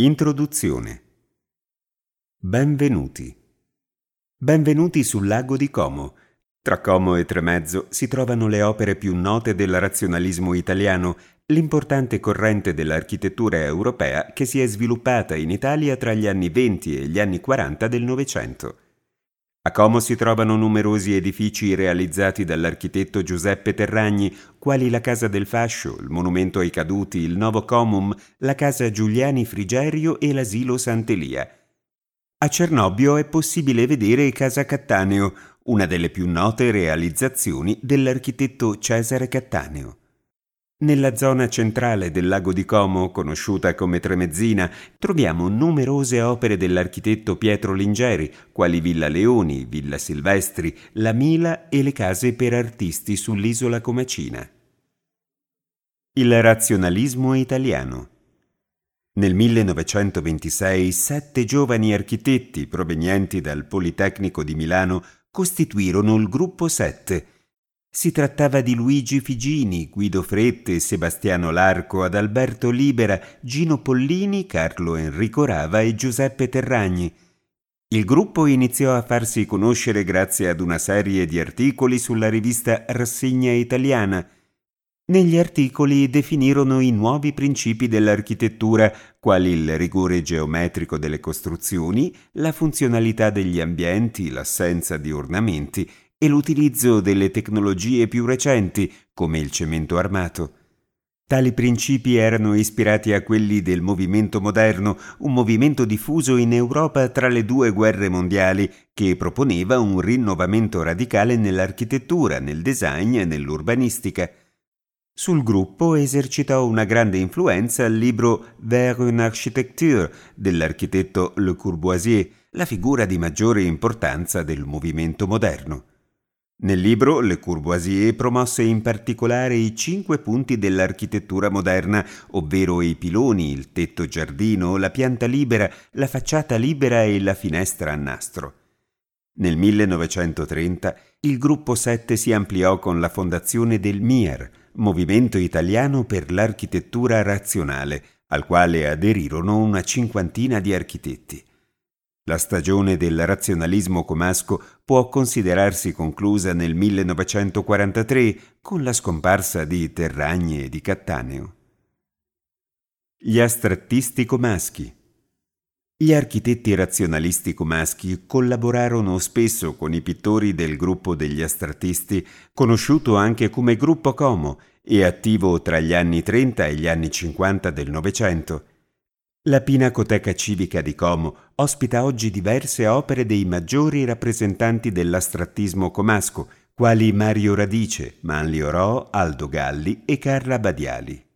Introduzione Benvenuti. Benvenuti sul lago di Como. Tra Como e Tremezzo si trovano le opere più note del razionalismo italiano, l'importante corrente dell'architettura europea che si è sviluppata in Italia tra gli anni 20 e gli anni 40 del Novecento. A Como si trovano numerosi edifici realizzati dall'architetto Giuseppe Terragni, quali la Casa del Fascio, il Monumento ai Caduti, il Novo Comum, la Casa Giuliani Frigerio e l'Asilo Sant'Elia. A Cernobbio è possibile vedere Casa Cattaneo, una delle più note realizzazioni dell'architetto Cesare Cattaneo. Nella zona centrale del lago di Como, conosciuta come Tremezzina, troviamo numerose opere dell'architetto Pietro Lingeri, quali Villa Leoni, Villa Silvestri, La Mila e le case per artisti sull'isola Comacina. Il razionalismo italiano. Nel 1926 sette giovani architetti provenienti dal Politecnico di Milano costituirono il Gruppo Sette, si trattava di Luigi Figini, Guido Frette, Sebastiano Larco, Adalberto Libera, Gino Pollini, Carlo Enrico Rava e Giuseppe Terragni. Il gruppo iniziò a farsi conoscere grazie ad una serie di articoli sulla rivista Rassegna Italiana. Negli articoli definirono i nuovi principi dell'architettura, quali il rigore geometrico delle costruzioni, la funzionalità degli ambienti, l'assenza di ornamenti e l'utilizzo delle tecnologie più recenti, come il cemento armato. Tali principi erano ispirati a quelli del movimento moderno, un movimento diffuso in Europa tra le due guerre mondiali che proponeva un rinnovamento radicale nell'architettura, nel design e nell'urbanistica. Sul gruppo esercitò una grande influenza il libro Vers une architecture dell'architetto Le Courvoisier, la figura di maggiore importanza del movimento moderno. Nel libro Le Courvoisier promosse in particolare i cinque punti dell'architettura moderna, ovvero i piloni, il tetto giardino, la pianta libera, la facciata libera e la finestra a nastro. Nel 1930 il gruppo 7 si ampliò con la fondazione del MIR, Movimento Italiano per l'Architettura Razionale, al quale aderirono una cinquantina di architetti. La stagione del razionalismo comasco può considerarsi conclusa nel 1943 con la scomparsa di Terragni e di Cattaneo. Gli astrattisti comaschi gli architetti razionalisti comaschi collaborarono spesso con i pittori del gruppo degli astrattisti, conosciuto anche come Gruppo Como e attivo tra gli anni 30 e gli anni 50 del Novecento. La Pinacoteca Civica di Como ospita oggi diverse opere dei maggiori rappresentanti dell'astrattismo comasco, quali Mario Radice, Manlio Ro, Aldo Galli e Carla Badiali.